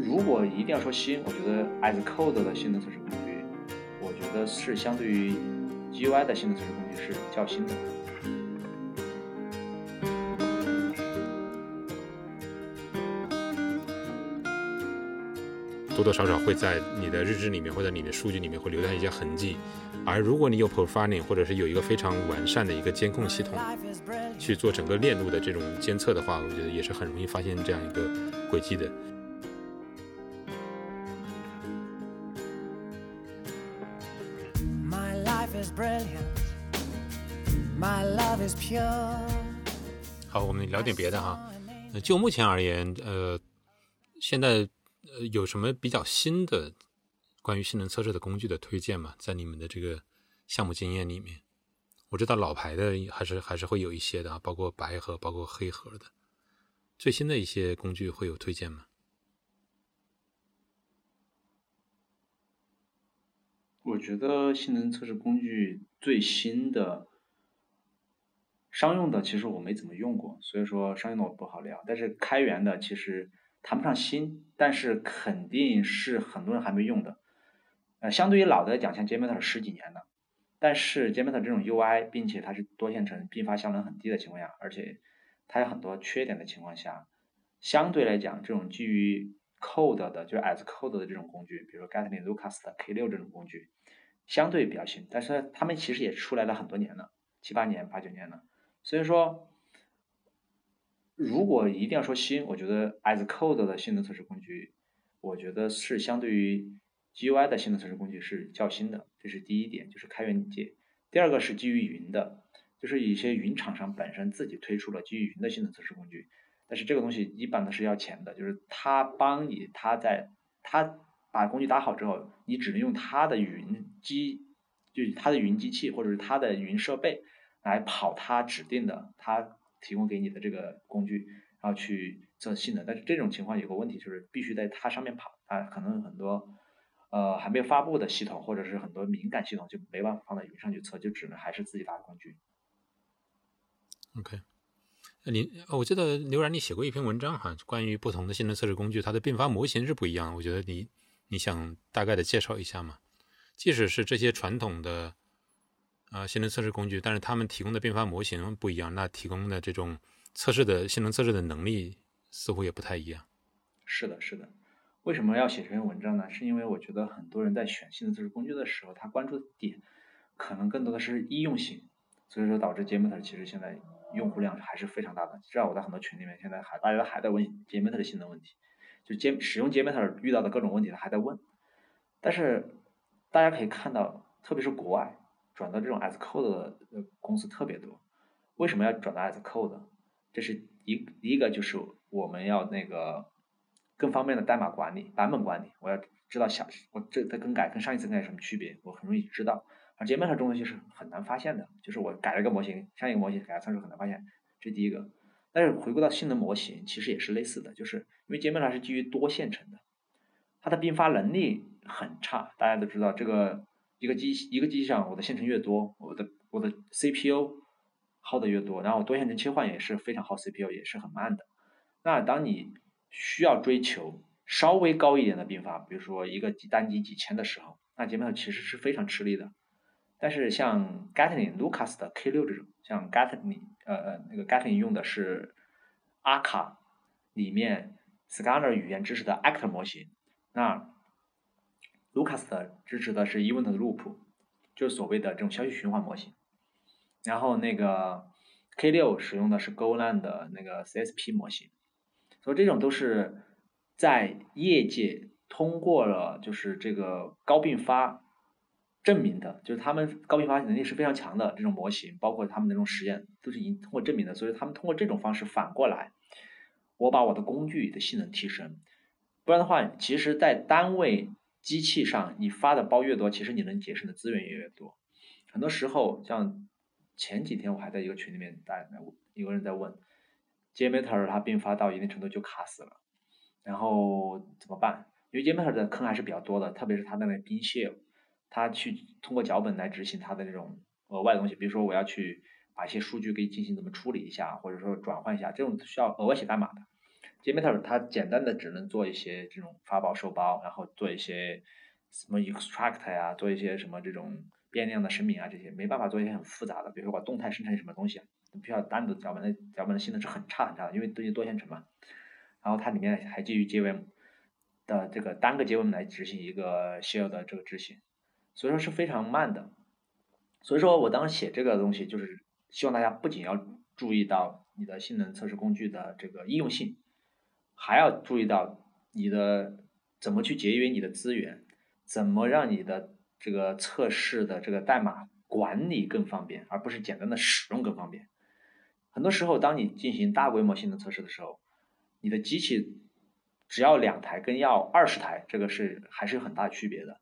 如果一定要说新，我觉得 as code 的性能测试工具，我觉得是相对于 GUI 的性能测试工具是较新的。多多少少会在你的日志里面或者你的数据里面会留下一些痕迹，而如果你有 profiling 或者是有一个非常完善的一个监控系统去做整个链路的这种监测的话，我觉得也是很容易发现这样一个轨迹的。好，我们聊点别的哈。就目前而言，呃，现在。呃，有什么比较新的关于性能测试的工具的推荐吗？在你们的这个项目经验里面，我知道老牌的还是还是会有一些的啊，包括白盒、包括黑盒的。最新的一些工具会有推荐吗？我觉得性能测试工具最新的商用的，其实我没怎么用过，所以说商用的我不好聊。但是开源的，其实。谈不上新，但是肯定是很多人还没用的。呃，相对于老的来讲，像 JMeter 十几年了，但是 JMeter 这种 UI，并且它是多线程，并发效能很低的情况下，而且它有很多缺点的情况下，相对来讲，这种基于 Code 的，就是 as Code 的这种工具，比如说 Gatling、Lucas 的 K6 这种工具，相对比较新，但是他们其实也出来了很多年了，七八年、八九年了，所以说。如果一定要说新，我觉得 as code 的性能测试工具，我觉得是相对于 GUI 的性能测试工具是较新的，这是第一点，就是开源界。第二个是基于云的，就是一些云厂商本身自己推出了基于云的性能测试工具，但是这个东西一般都是要钱的，就是他帮你，他在他把工具搭好之后，你只能用他的云机，就是他的云机器或者是他的云设备来跑它指定的它。提供给你的这个工具，然后去测性能，但是这种情况有个问题，就是必须在它上面跑，啊，可能很多呃还没有发布的系统，或者是很多敏感系统就没办法放在云上去测，就只能还是自己搭工具。OK，你我记得刘然你写过一篇文章哈，关于不同的性能测试工具，它的并发模型是不一样的，我觉得你你想大概的介绍一下吗？即使是这些传统的。啊，性能测试工具，但是他们提供的并发模型不一样，那提供的这种测试的性能测试的能力似乎也不太一样。是的，是的。为什么要写这篇文章呢？是因为我觉得很多人在选性能测试工具的时候，他关注的点可能更多的是易用性，所以说导致 JMeter 其实现在用户量还是非常大的。知道我在很多群里面，现在还大家还在问 JMeter 的性能问题，就 J 使用 JMeter 遇到的各种问题，他还在问。但是大家可以看到，特别是国外。转到这种 S code 的公司特别多，为什么要转到 S code？这是一第一个就是我们要那个更方便的代码管理、版本管理。我要知道下我这在更改跟上一次更改有什么区别，我很容易知道。而 JMeter 这东西是很难发现的，就是我改了一个模型，上一个模型改了参数很难发现，这第一个。但是回归到性能模型，其实也是类似的，就是因为 JMeter 是基于多线程的，它的并发能力很差，大家都知道这个。一个机一个机器上，我的线程越多，我的我的 CPU 耗的越多，然后多线程切换也是非常耗 CPU，也是很慢的。那当你需要追求稍微高一点的并发，比如说一个单机几千的时候，那 JMeter 其实是非常吃力的。但是像 Gatling、Lucas 的 K 六这种，像 Gatling 呃呃那个 Gatling 用的是阿卡里面 Scanner 语言支持的 Actor 模型，那 Lucas 的支持的是 Event Loop，就是所谓的这种消息循环模型。然后那个 K 六使用的是 Golang 的那个 CSP 模型。所以这种都是在业界通过了就是这个高并发证明的，就是他们高并发能力是非常强的这种模型，包括他们那种实验都是已经通过证明的。所以他们通过这种方式反过来，我把我的工具的性能提升。不然的话，其实在单位。机器上你发的包越多，其实你能节省的资源也越多。很多时候，像前几天我还在一个群里面，大家有个人在问，JMeter 它并发到一定程度就卡死了，然后怎么办？因为 JMeter 的坑还是比较多的，特别是它的那个冰屑，它去通过脚本来执行它的那种额外的东西，比如说我要去把一些数据给进行怎么处理一下，或者说转换一下，这种需要额外写代码的。JMeter 它简单的只能做一些这种发包收包，然后做一些什么 extract 呀，做一些什么这种变量的声明啊，这些没办法做一些很复杂的，比如说把动态生成什么东西啊，必须要单独脚本的脚本的性能是很差很差的，因为都是多线程嘛。然后它里面还基于 JVM 的这个单个 JVM 来执行一个 shell 的这个执行，所以说是非常慢的。所以说我当时写这个东西，就是希望大家不仅要注意到你的性能测试工具的这个易用性，还要注意到你的怎么去节约你的资源，怎么让你的这个测试的这个代码管理更方便，而不是简单的使用更方便。很多时候，当你进行大规模性能测试的时候，你的机器只要两台跟要二十台，这个是还是有很大区别的。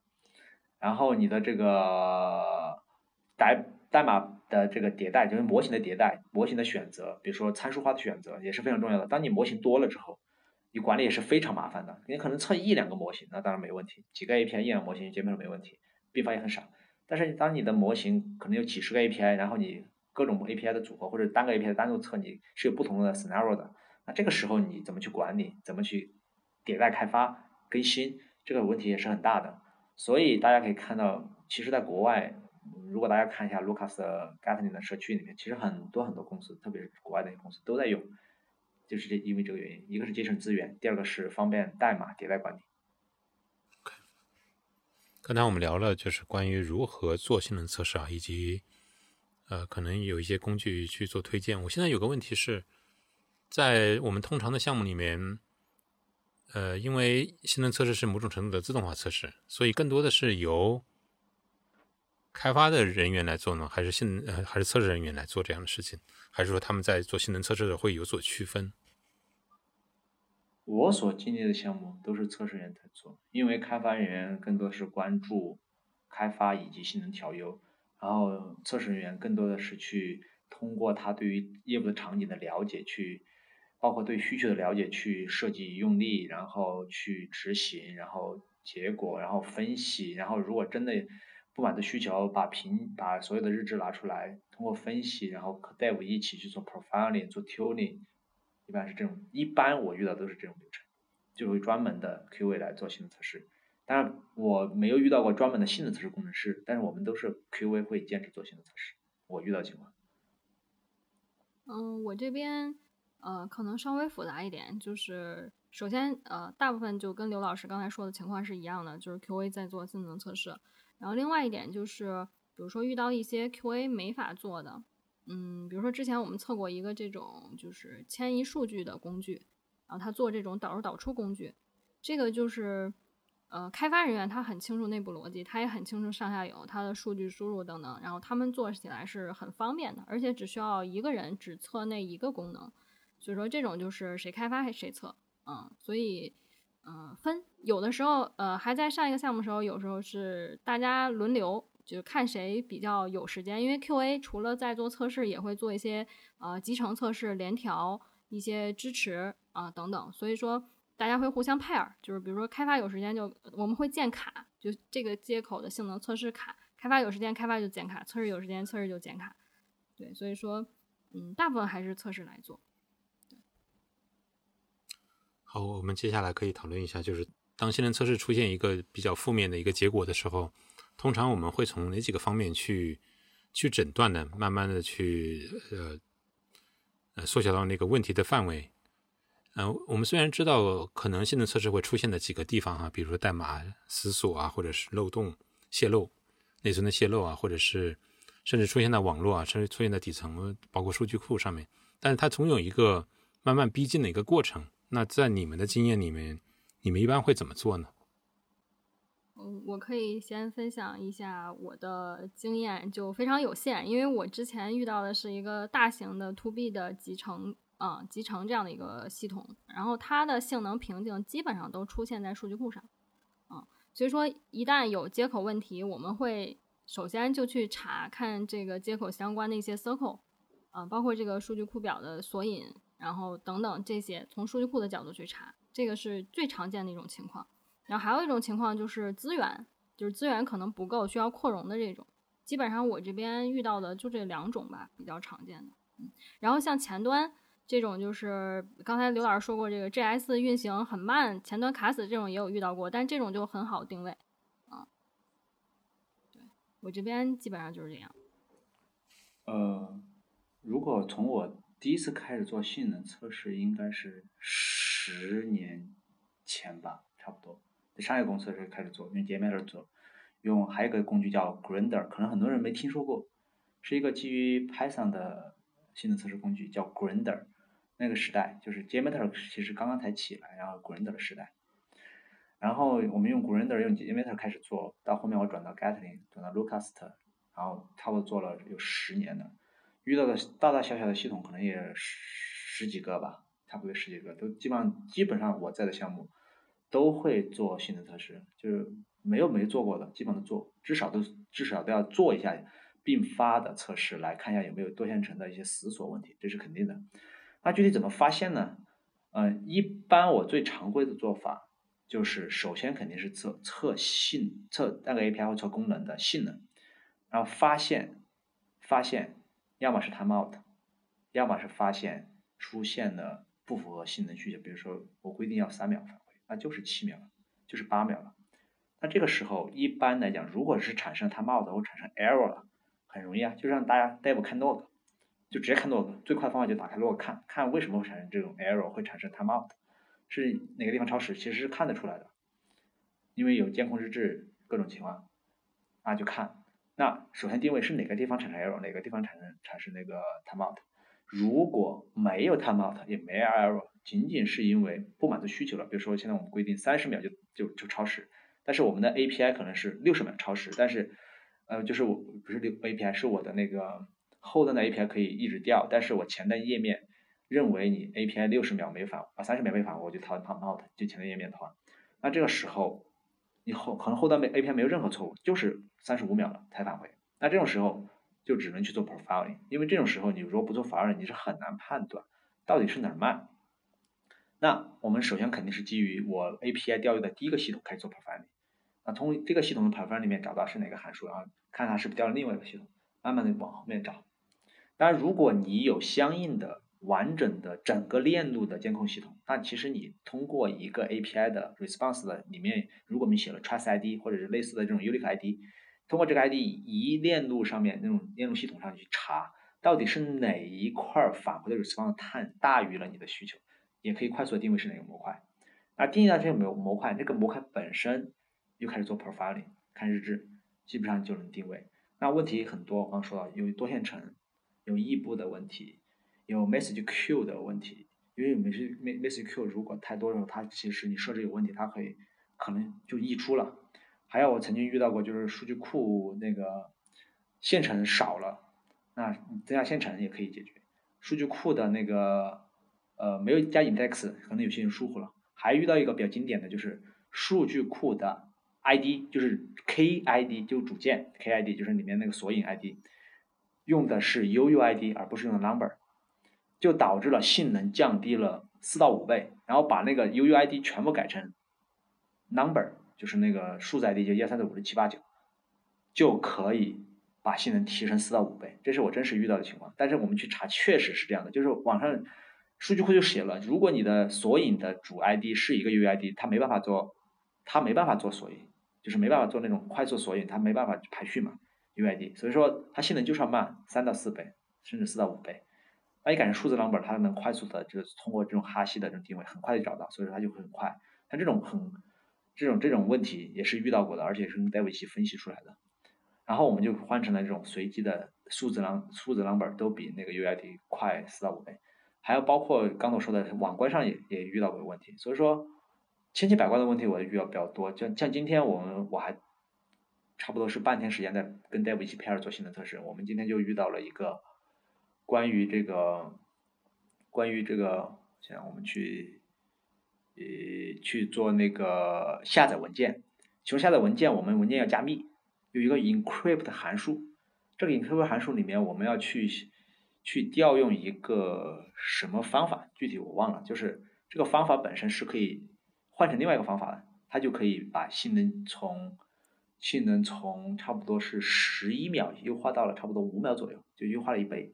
然后你的这个代代码的这个迭代，就是模型的迭代、模型的选择，比如说参数化的选择也是非常重要的。当你模型多了之后，你管理也是非常麻烦的。你可能测一两个模型，那当然没问题，几个 API 一两个模型基本上没问题，并发也很少。但是当你的模型可能有几十个 API，然后你各种 API 的组合或者单个 API 单独测，你是有不同的 scenario 的。那这个时候你怎么去管理？怎么去迭代开发更新？这个问题也是很大的。所以大家可以看到，其实在国外，如果大家看一下 Lucas 的 Gatling 的社区里面，其实很多很多公司，特别是国外的公司都在用，就是这因为这个原因，一个是节省资源，第二个是方便代码迭代管理。刚才我们聊了，就是关于如何做性能测试啊，以及呃，可能有一些工具去做推荐。我现在有个问题是。在我们通常的项目里面，呃，因为性能测试是某种程度的自动化测试，所以更多的是由开发的人员来做呢，还是性呃还是测试人员来做这样的事情，还是说他们在做性能测试的会有所区分？我所经历的项目都是测试员在做，因为开发人员更多是关注开发以及性能调优，然后测试人员更多的是去通过他对于业务的场景的了解去。包括对需求的了解，去设计用例，然后去执行，然后结果，然后分析，然后如果真的不满的需求，把评把所有的日志拿出来，通过分析，然后和 Dev 一起去做 Profiling，做 Tuning，一般是这种，一般我遇到都是这种流程，就会专门的 QA 来做性能测试。当然我没有遇到过专门的性能测试工程师，但是我们都是 QA 会坚持做性能测试，我遇到情况。嗯，我这边。呃，可能稍微复杂一点，就是首先，呃，大部分就跟刘老师刚才说的情况是一样的，就是 QA 在做性能测试。然后另外一点就是，比如说遇到一些 QA 没法做的，嗯，比如说之前我们测过一个这种就是迁移数据的工具，然后他做这种导入导出工具，这个就是。呃，开发人员他很清楚内部逻辑，他也很清楚上下游他的数据输入等等，然后他们做起来是很方便的，而且只需要一个人只测那一个功能。所以说这种就是谁开发谁测，嗯，所以嗯分有的时候呃还在上一个项目时候，有时候是大家轮流，就看谁比较有时间，因为 QA 除了在做测试，也会做一些呃集成测试、联调一些支持啊等等，所以说大家会互相 pair，就是比如说开发有时间就我们会建卡，就这个接口的性能测试卡，开发有时间开发就建卡，测试有时间测试就建卡，对，所以说嗯大部分还是测试来做。好，我们接下来可以讨论一下，就是当性能测试出现一个比较负面的一个结果的时候，通常我们会从哪几个方面去去诊断呢？慢慢的去呃呃缩小到那个问题的范围。嗯，我们虽然知道可能性能测试会出现的几个地方哈，比如说代码死锁啊，或者是漏洞泄露、内存的泄露啊，或者是甚至出现在网络啊，甚至出现在底层，包括数据库上面，但是它总有一个慢慢逼近的一个过程。那在你们的经验里面，你们一般会怎么做呢？嗯，我可以先分享一下我的经验，就非常有限，因为我之前遇到的是一个大型的 To B 的集成啊集成这样的一个系统，然后它的性能瓶颈基本上都出现在数据库上，啊，所以说一旦有接口问题，我们会首先就去查看这个接口相关的一些 Circle，啊，包括这个数据库表的索引。然后等等这些，从数据库的角度去查，这个是最常见的一种情况。然后还有一种情况就是资源，就是资源可能不够，需要扩容的这种。基本上我这边遇到的就这两种吧，比较常见的。然后像前端，这种就是刚才刘老师说过，这个 JS 运行很慢，前端卡死这种也有遇到过，但这种就很好定位，啊，对我这边基本上就是这样。呃，如果从我第一次开始做性能测试，应该是十年前吧，差不多，在商业公司的时候开始做，用 JMeter 做，用还有一个工具叫 Grinder，可能很多人没听说过，是一个基于 Python 的性能测试工具，叫 Grinder。那个时代就是 JMeter 其实刚刚才起来，然后 Grinder 的时代，然后我们用 Grinder 用 JMeter 开始做到后面我转到 Gatling，转到 Lucast，然后差不多做了有十年了，遇到的大大小小的系统可能也十十几个吧，差不多十几个，都基本上基本上我在的项目都会做性能测试，就是没有没做过的，基本都做，至少都至少都要做一下并发的测试，来看一下有没有多线程的一些死锁问题，这是肯定的。那具体怎么发现呢？嗯，一般我最常规的做法就是，首先肯定是测测性测那个 API 或测功能的性能，然后发现发现要么是 timeout，要么是发现出现了不符合性能需求，比如说我规定要三秒返回，那就是七秒了，就是八秒了。那这个时候一般来讲，如果是产生 timeout 或产生 error 了，很容易啊，就让大家 dev 看 log。就直接看 log，最快的方法就打开 log 看看为什么会产生这种 error，会产生 timeout，是哪个地方超时，其实是看得出来的，因为有监控日志各种情况，那就看，那首先定位是哪个地方产生 error，哪个地方产生产生那个 timeout，如果没有 timeout 也没 error，仅仅是因为不满足需求了，比如说现在我们规定三十秒就就就超时，但是我们的 API 可能是六十秒超时，但是呃就是我不是六 API 是我的那个。后端的 API 可以一直调，但是我前端页面认为你 API 六十秒没返啊三十秒没返，我就掏 timeout 就前端页面的话，那这个时候你后可能后端没 API 没有任何错误，就是三十五秒了才返回，那这种时候就只能去做 profiling，因为这种时候你如果不做 profiling，你是很难判断到底是哪儿慢。那我们首先肯定是基于我 API 调用的第一个系统开始做 profiling，那从这个系统的 profiling 里面找到是哪个函数，然后看它是不是调了另外一个系统，慢慢的往后面找。当然，如果你有相应的完整的整个链路的监控系统，那其实你通过一个 API 的 response 的里面，如果我们写了 trust ID 或者是类似的这种 unique ID，通过这个 ID 一链路上面那种链路系统上去查，到底是哪一块返回的 response time 大于了你的需求，也可以快速的定位是哪个模块。那定义到这个模模块，这个模块本身又开始做 profiling，看日志，基本上就能定位。那问题很多，我刚说到有多线程。有异步的问题，有 message queue 的问题，因为 message message queue 如果太多的时候，它其实你设置有问题，它可以可能就溢出了。还有我曾经遇到过，就是数据库那个线程少了，那增加线程也可以解决。数据库的那个呃没有加 index，可能有些人疏忽了。还遇到一个比较经典的就是数据库的 ID，就是 KID 就主件 KID，就是里面那个索引 ID。用的是 UUID 而不是用的 number，就导致了性能降低了四到五倍。然后把那个 UUID 全部改成 number，就是那个数字 ID，就一二三四五六七八九，就可以把性能提升四到五倍。这是我真实遇到的情况。但是我们去查，确实是这样的，就是网上数据库就写了，如果你的索引的主 ID 是一个 UUID，它没办法做，它没办法做索引，就是没办法做那种快速索引，它没办法排序嘛。UID，所以说它性能就是要慢三到四倍，甚至四到五倍。那你改成数字 number，它能快速的，就是通过这种哈希的这种定位，很快就找到，所以说它就会很快。像这种很这种这种问题也是遇到过的，而且是跟 Dev 器分析出来的。然后我们就换成了这种随机的数字 num 数字 number 都比那个 UID 快四到五倍。还有包括刚才我说的网关上也也遇到过问题，所以说千奇百怪的问题我遇到比较多。就像今天我们我还。差不多是半天时间在跟 Dev 一起 pair 做性能测试。我们今天就遇到了一个关于这个关于这个，现在我们去呃去做那个下载文件。其中下载文件，我们文件要加密，有一个 encrypt 函数。这个 encrypt 函数里面，我们要去去调用一个什么方法？具体我忘了。就是这个方法本身是可以换成另外一个方法的，它就可以把性能从性能从差不多是十一秒优化到了差不多五秒左右，就优化了一倍。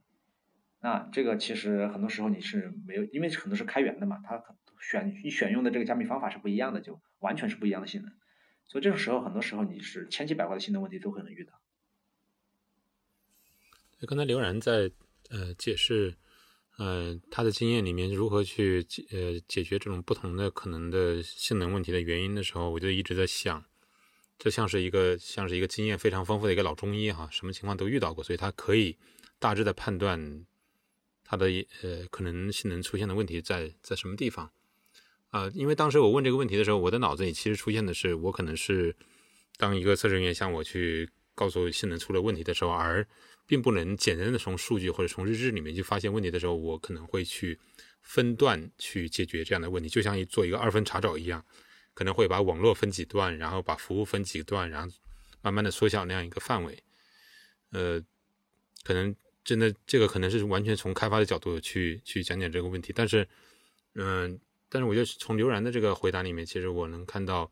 那这个其实很多时候你是没有，因为很多是开源的嘛，它选你选用的这个加密方法是不一样的，就完全是不一样的性能。所以这种时候，很多时候你是千奇百怪的性能问题都可能遇到。刚才刘然在呃解释，呃他的经验里面如何去解呃解决这种不同的可能的性能问题的原因的时候，我就一直在想，这像是一个像是一个经验非常丰富的一个老中医哈，什么情况都遇到过，所以他可以大致的判断。它的呃可能性能出现的问题在在什么地方啊？因为当时我问这个问题的时候，我的脑子里其实出现的是，我可能是当一个测试人员向我去告诉性能出了问题的时候，而并不能简单的从数据或者从日志里面去发现问题的时候，我可能会去分段去解决这样的问题，就像做一个二分查找一样，可能会把网络分几段，然后把服务分几段，然后慢慢的缩小那样一个范围，呃，可能。真的，这个可能是完全从开发的角度去去讲解这个问题，但是，嗯，但是我觉得从刘然的这个回答里面，其实我能看到，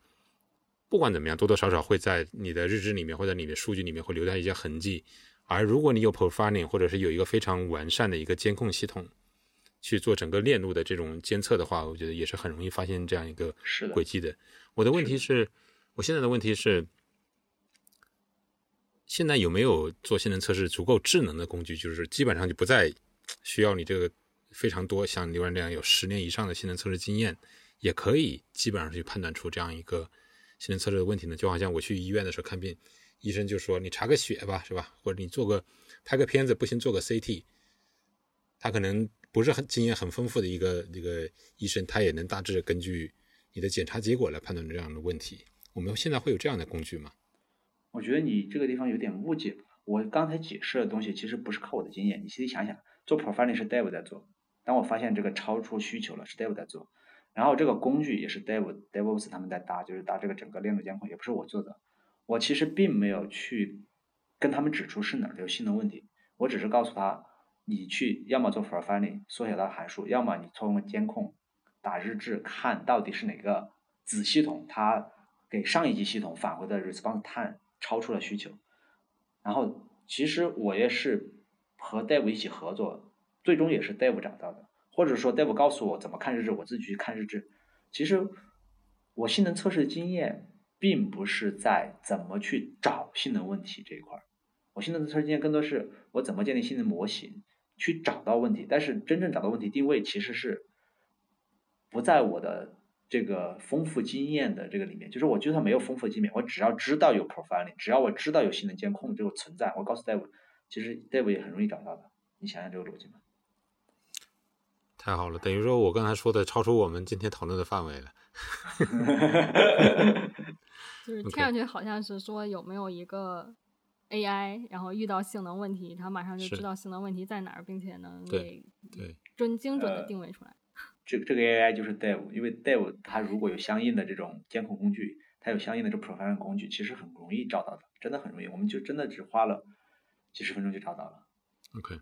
不管怎么样，多多少少会在你的日志里面或者你的数据里面会留下一些痕迹。而如果你有 profiling，或者是有一个非常完善的一个监控系统去做整个链路的这种监测的话，我觉得也是很容易发现这样一个轨迹的。我的问题是，我现在的问题是。现在有没有做性能测试足够智能的工具？就是基本上就不再需要你这个非常多像刘然这样有十年以上的性能测试经验，也可以基本上去判断出这样一个性能测试的问题呢？就好像我去医院的时候看病，医生就说你查个血吧，是吧？或者你做个拍个片子，不行做个 CT，他可能不是很经验很丰富的一个一个医生，他也能大致根据你的检查结果来判断这样的问题。我们现在会有这样的工具吗？我觉得你这个地方有点误解。我刚才解释的东西其实不是靠我的经验，你细细想想，做 profiling 是 Dev 在做。当我发现这个超出需求了，是 Dev 在做。然后这个工具也是 Dev DevOps 他们在搭，就是搭这个整个链路监控，也不是我做的。我其实并没有去跟他们指出是哪儿有性能问题，我只是告诉他，你去要么做 profiling 缩小到函数，要么你通过监控打日志看到底是哪个子系统它给上一级系统返回的 response time。超出了需求，然后其实我也是和 Dev 一起合作，最终也是 Dev 找到的，或者说 Dev 告诉我怎么看日志，我自己去看日志。其实我性能测试的经验并不是在怎么去找性能问题这一块儿，我性能测试经验更多是我怎么建立性能模型去找到问题，但是真正找到问题定位其实是不在我的。这个丰富经验的这个里面，就是我就算没有丰富经验，我只要知道有 profiling，只要我知道有性能监控这个存在，我告诉 Dev，其实 Dev 也很容易找到的。你想想这个逻辑吗？太好了，等于说我刚才说的超出我们今天讨论的范围了。就是听上去好像是说有没有一个 AI，然后遇到性能问题，它马上就知道性能问题在哪儿，并且能给准精准的定位出来。这这个 AI 就是 Dev，因为 Dev 它如果有相应的这种监控工具，它有相应的这 profiling 工具，其实很容易找到的，真的很容易，我们就真的只花了几十分钟就找到了。OK。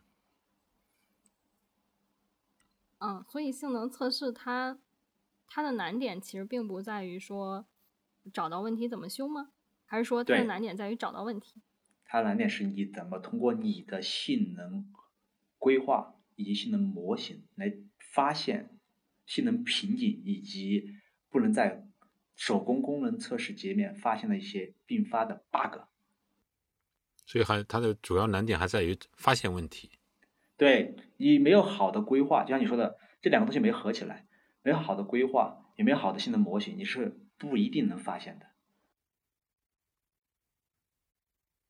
嗯，所以性能测试它它的难点其实并不在于说找到问题怎么修吗？还是说它的难点在于找到问题？它的难点是你怎么通过你的性能规划以及性能模型来发现。性能瓶颈以及不能在手工功能测试界面发现的一些并发的 bug，所以还它的主要难点还在于发现问题。对你没有好的规划，就像你说的，这两个东西没合起来，没有好的规划，也没有好的性能模型，你是不一定能发现的。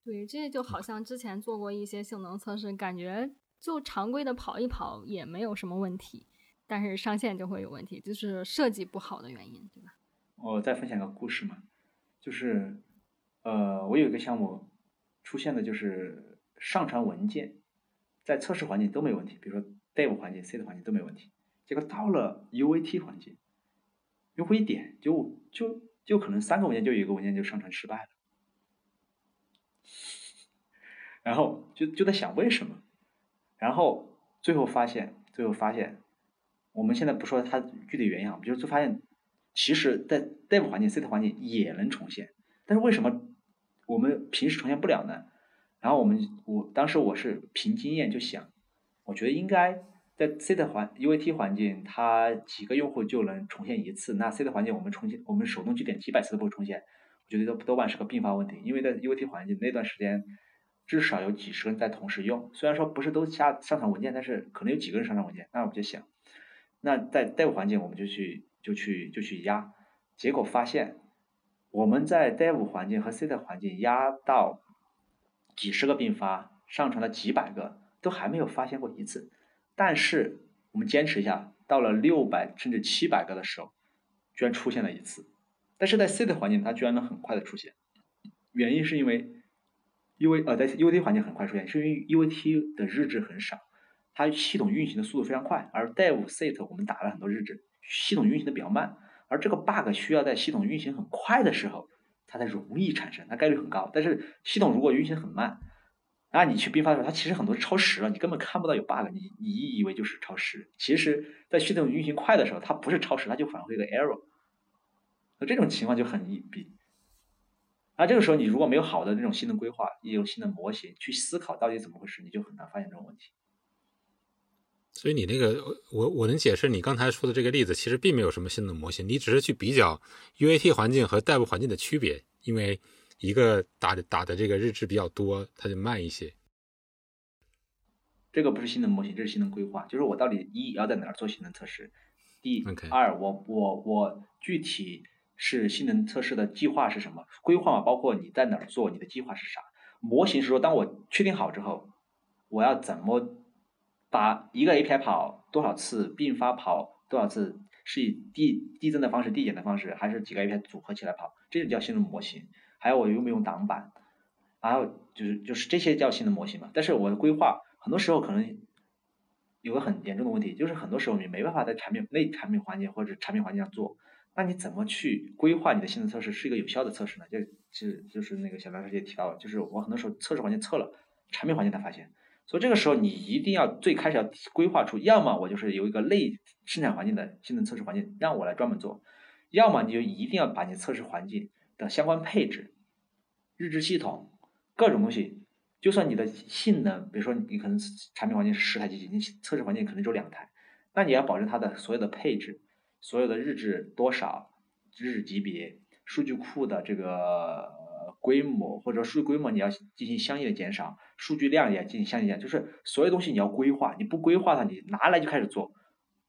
对，这就好像之前做过一些性能测试，感觉就常规的跑一跑也没有什么问题。但是上线就会有问题，就是设计不好的原因，对吧？我再分享个故事嘛，就是，呃，我有一个项目出现的就是上传文件，在测试环境都没问题，比如说 Dev 环境、C 的环境都没问题，结果到了 UAT 环境，用户一点就就就可能三个文件就有一个文件就上传失败了，然后就就在想为什么，然后最后发现，最后发现。我们现在不说它具体原因啊，比如就发现，其实，在 Dev 环境、C 的环境也能重现，但是为什么我们平时重现不了呢？然后我们我当时我是凭经验就想，我觉得应该在 C 的环 UAT 环境，它几个用户就能重现一次。那 C 的环境我们重现，我们手动去点几百次都不会重现。我觉得多多半是个并发问题，因为在 UAT 环境那段时间，至少有几十个人在同时用。虽然说不是都下上传文件，但是可能有几个人上传文件。那我就想，那在 Dev 环境我们就去就去就去压，结果发现我们在 Dev 环境和 C 的环境压到几十个并发，上传了几百个，都还没有发现过一次。但是我们坚持一下，到了六百甚至七百个的时候，居然出现了一次。但是在 C 的环境，它居然能很快的出现，原因是因为 U V 呃在 U T 环境很快出现，是因为 U T 的日志很少，它系统运行的速度非常快，而 Dev Set 我们打了很多日志，系统运行的比较慢，而这个 bug 需要在系统运行很快的时候，它才容易产生，它概率很高。但是系统如果运行很慢，那你去并发的时候，它其实很多是超时了，你根本看不到有 bug，你你以为就是超时，其实在系统运行快的时候，它不是超时，它就返回一个 error。那这种情况就很隐蔽，那这个时候你如果没有好的这种性能规划，也有新的模型去思考到底怎么回事，你就很难发现这种问题。所以你那个，我我能解释你刚才说的这个例子，其实并没有什么新的模型，你只是去比较 UAT 环境和 Dev 环境的区别，因为一个打的打的这个日志比较多，它就慢一些。这个不是性能模型，这是性能规划，就是我到底一要在哪儿做性能测试。第二，我我我具体是性能测试的计划是什么？规划嘛，包括你在哪儿做，你的计划是啥？模型是说，当我确定好之后，我要怎么把一个 API 跑多少次，并发跑多少次，是以递递增的方式、递减的方式，还是几个 API 组合起来跑？这就叫性能模型。还有我用不用挡板？然后就是就是这些叫性能模型嘛？但是我的规划很多时候可能。有个很严重的问题，就是很多时候你没办法在产品内产品环节或者产品环境上做，那你怎么去规划你的性能测试是一个有效的测试呢？就就就是那个小张师姐提到，就是我很多时候测试环境测了，产品环境才发现，所以这个时候你一定要最开始要规划出，要么我就是有一个类生产环境的性能测试环境让我来专门做，要么你就一定要把你测试环境的相关配置、日志系统各种东西。就算你的性能，比如说你可能产品环境是十台机器，你测试环境可能只有两台，那你要保证它的所有的配置、所有的日志多少、日志级别、数据库的这个规模或者数据规模你要进行相应的减少，数据量也进行相应，就是所有东西你要规划，你不规划它，你拿来就开始做，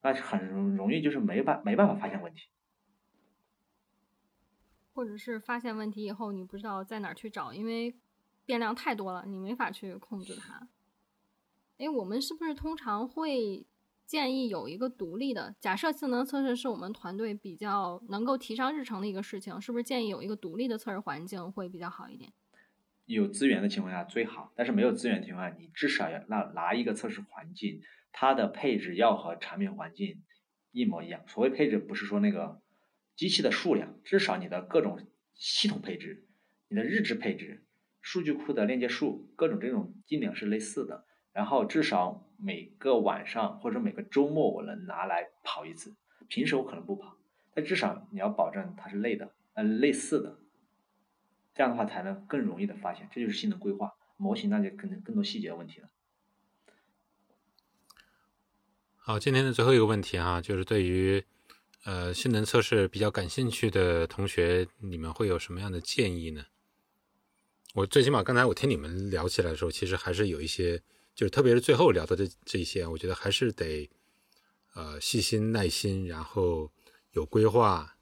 那很容易就是没办没办法发现问题，或者是发现问题以后你不知道在哪儿去找，因为。变量太多了，你没法去控制它。哎，我们是不是通常会建议有一个独立的？假设性能测试是我们团队比较能够提上日程的一个事情，是不是建议有一个独立的测试环境会比较好一点？有资源的情况下最好，但是没有资源情况下，你至少要拿拿一个测试环境，它的配置要和产品环境一模一样。所谓配置，不是说那个机器的数量，至少你的各种系统配置，你的日志配置。数据库的链接数，各种这种尽量是类似的，然后至少每个晚上或者每个周末我能拿来跑一次，平时我可能不跑，但至少你要保证它是类的，呃类似的，这样的话才能更容易的发现，这就是性能规划模型，那就可能更多细节问题了。好，今天的最后一个问题哈，就是对于呃性能测试比较感兴趣的同学，你们会有什么样的建议呢？我最起码刚才我听你们聊起来的时候，其实还是有一些，就是特别是最后聊的这这一些，我觉得还是得呃细心耐心，然后有规划，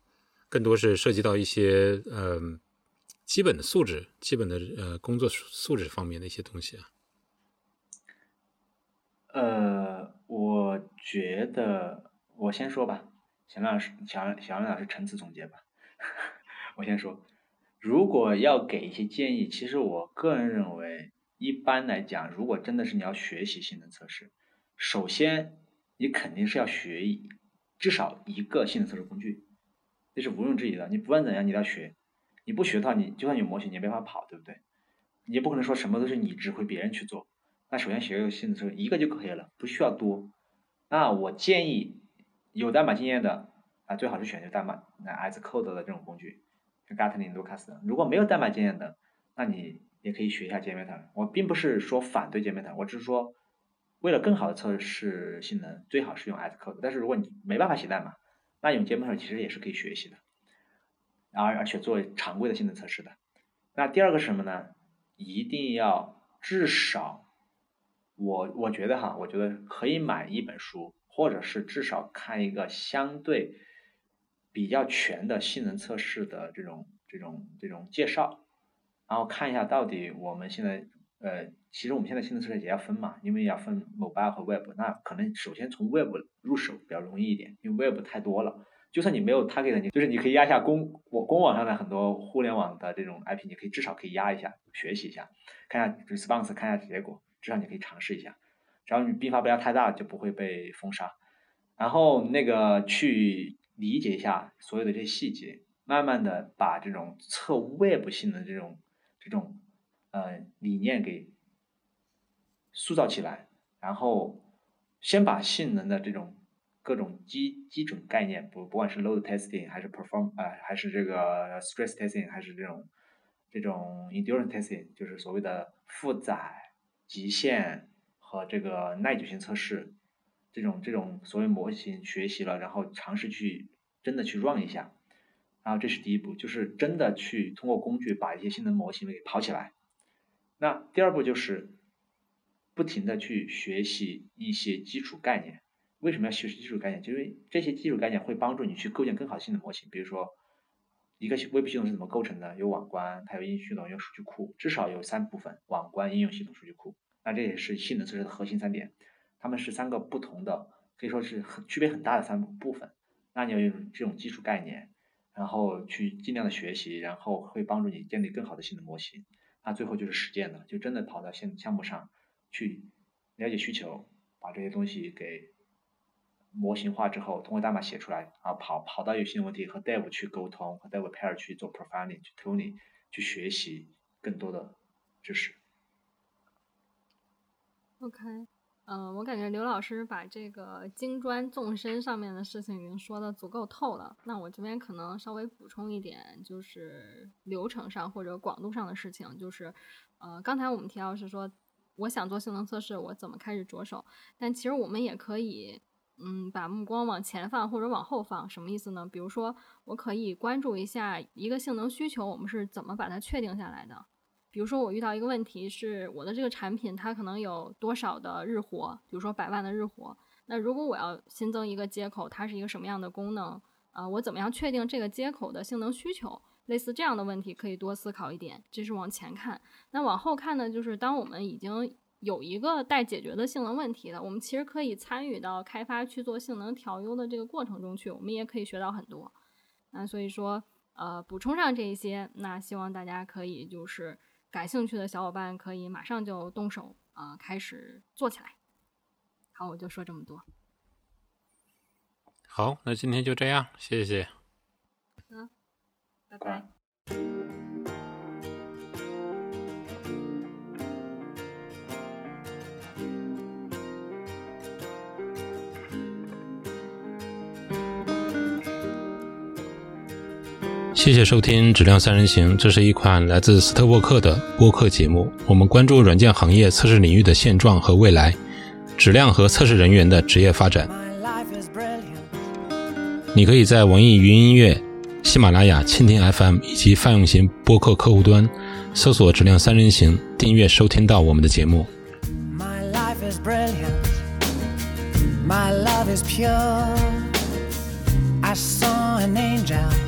更多是涉及到一些呃基本的素质、基本的呃工作素质方面的一些东西啊。呃，我觉得我先说吧，小梁老师，小小梁老师陈词总结吧，我先说。如果要给一些建议，其实我个人认为，一般来讲，如果真的是你要学习性能测试，首先你肯定是要学至少一个性能测试工具，这是毋庸置疑的。你不管怎样，你都要学。你不学的话，你就算有模型，你也没法跑，对不对？你也不可能说什么都是你指挥别人去做。那首先学一个性能测试，一个就可以了，不需要多。那我建议有代码经验的啊，最好是选择代码那 S code 的这种工具。Gatling、Lucas，如果没有代码经验的，那你也可以学一下 JMeter。我并不是说反对 JMeter，我只是说为了更好的测试性能，最好是用 S Code。但是如果你没办法写代码，那用 JMeter 其实也是可以学习的，而而且作为常规的性能测试的。那第二个是什么呢？一定要至少，我我觉得哈，我觉得可以买一本书，或者是至少看一个相对比较全的性能测试的这种这种这种介绍，然后看一下到底我们现在呃，其实我们现在性能测试也要分嘛，因为要分 mobile 和 web，那可能首先从 web 入手比较容易一点，因为 web 太多了。就算你没有 target，你就是你可以压一下公我公网上的很多互联网的这种 IP，你可以至少可以压一下，学习一下，看一下 response，看一下结果，至少你可以尝试一下。只要你并发不要太大，就不会被封杀。然后那个去理解一下所有的这些细节，慢慢的把这种测 web 性能这种这种呃理念给塑造起来，然后先把性能的这种。各种基基准概念，不不管是 load testing 还是 perform 啊，还是这个 stress testing，还是这种这种 endurance testing，就是所谓的负载、极限和这个耐久性测试，这种这种所谓模型学习了，然后尝试去真的去 run 一下，然后这是第一步，就是真的去通过工具把一些性能模型给跑起来。那第二步就是不停的去学习一些基础概念。为什么要学习基础概念？就是这些基础概念会帮助你去构建更好性能模型。比如说，一个微部系统是怎么构成的？有网关，它有应用系统，有数据库，至少有三部分：网关、应用系统、数据库。那这也是性能测试的核心三点。它们是三个不同的，可以说是很区别很大的三部分。那你要用这种基础概念，然后去尽量的学习，然后会帮助你建立更好的性能模型。那最后就是实践了，就真的跑到项项目上去了解需求，把这些东西给。模型化之后，通过代码写出来，啊，跑跑到有些问题和 Dev 去沟通，和 Dev pair 去做 profiling，去 tuning，去学习更多的知识。OK，嗯，我感觉刘老师把这个金砖纵深上面的事情已经说的足够透了。那我这边可能稍微补充一点，就是流程上或者广度上的事情，就是，呃，刚才我们提到是说，我想做性能测试，我怎么开始着手？但其实我们也可以。嗯，把目光往前放或者往后放，什么意思呢？比如说，我可以关注一下一个性能需求，我们是怎么把它确定下来的？比如说，我遇到一个问题是，我的这个产品它可能有多少的日活，比如说百万的日活。那如果我要新增一个接口，它是一个什么样的功能？啊，我怎么样确定这个接口的性能需求？类似这样的问题可以多思考一点。这是往前看。那往后看呢？就是当我们已经有一个待解决的性能问题的，我们其实可以参与到开发去做性能调优的这个过程中去，我们也可以学到很多。那所以说，呃，补充上这一些，那希望大家可以就是感兴趣的小伙伴可以马上就动手啊，开始做起来。好，我就说这么多。好，那今天就这样，谢谢。嗯，拜拜。谢谢收听《质量三人行》，这是一款来自斯特沃克的播客节目。我们关注软件行业测试领域的现状和未来，质量和测试人员的职业发展。你可以在网易云音乐、喜马拉雅、蜻蜓 FM 以及泛用型播客客户端搜索“质量三人行”，订阅收听到我们的节目。My life is brilliant, my love is pure. I saw an angel.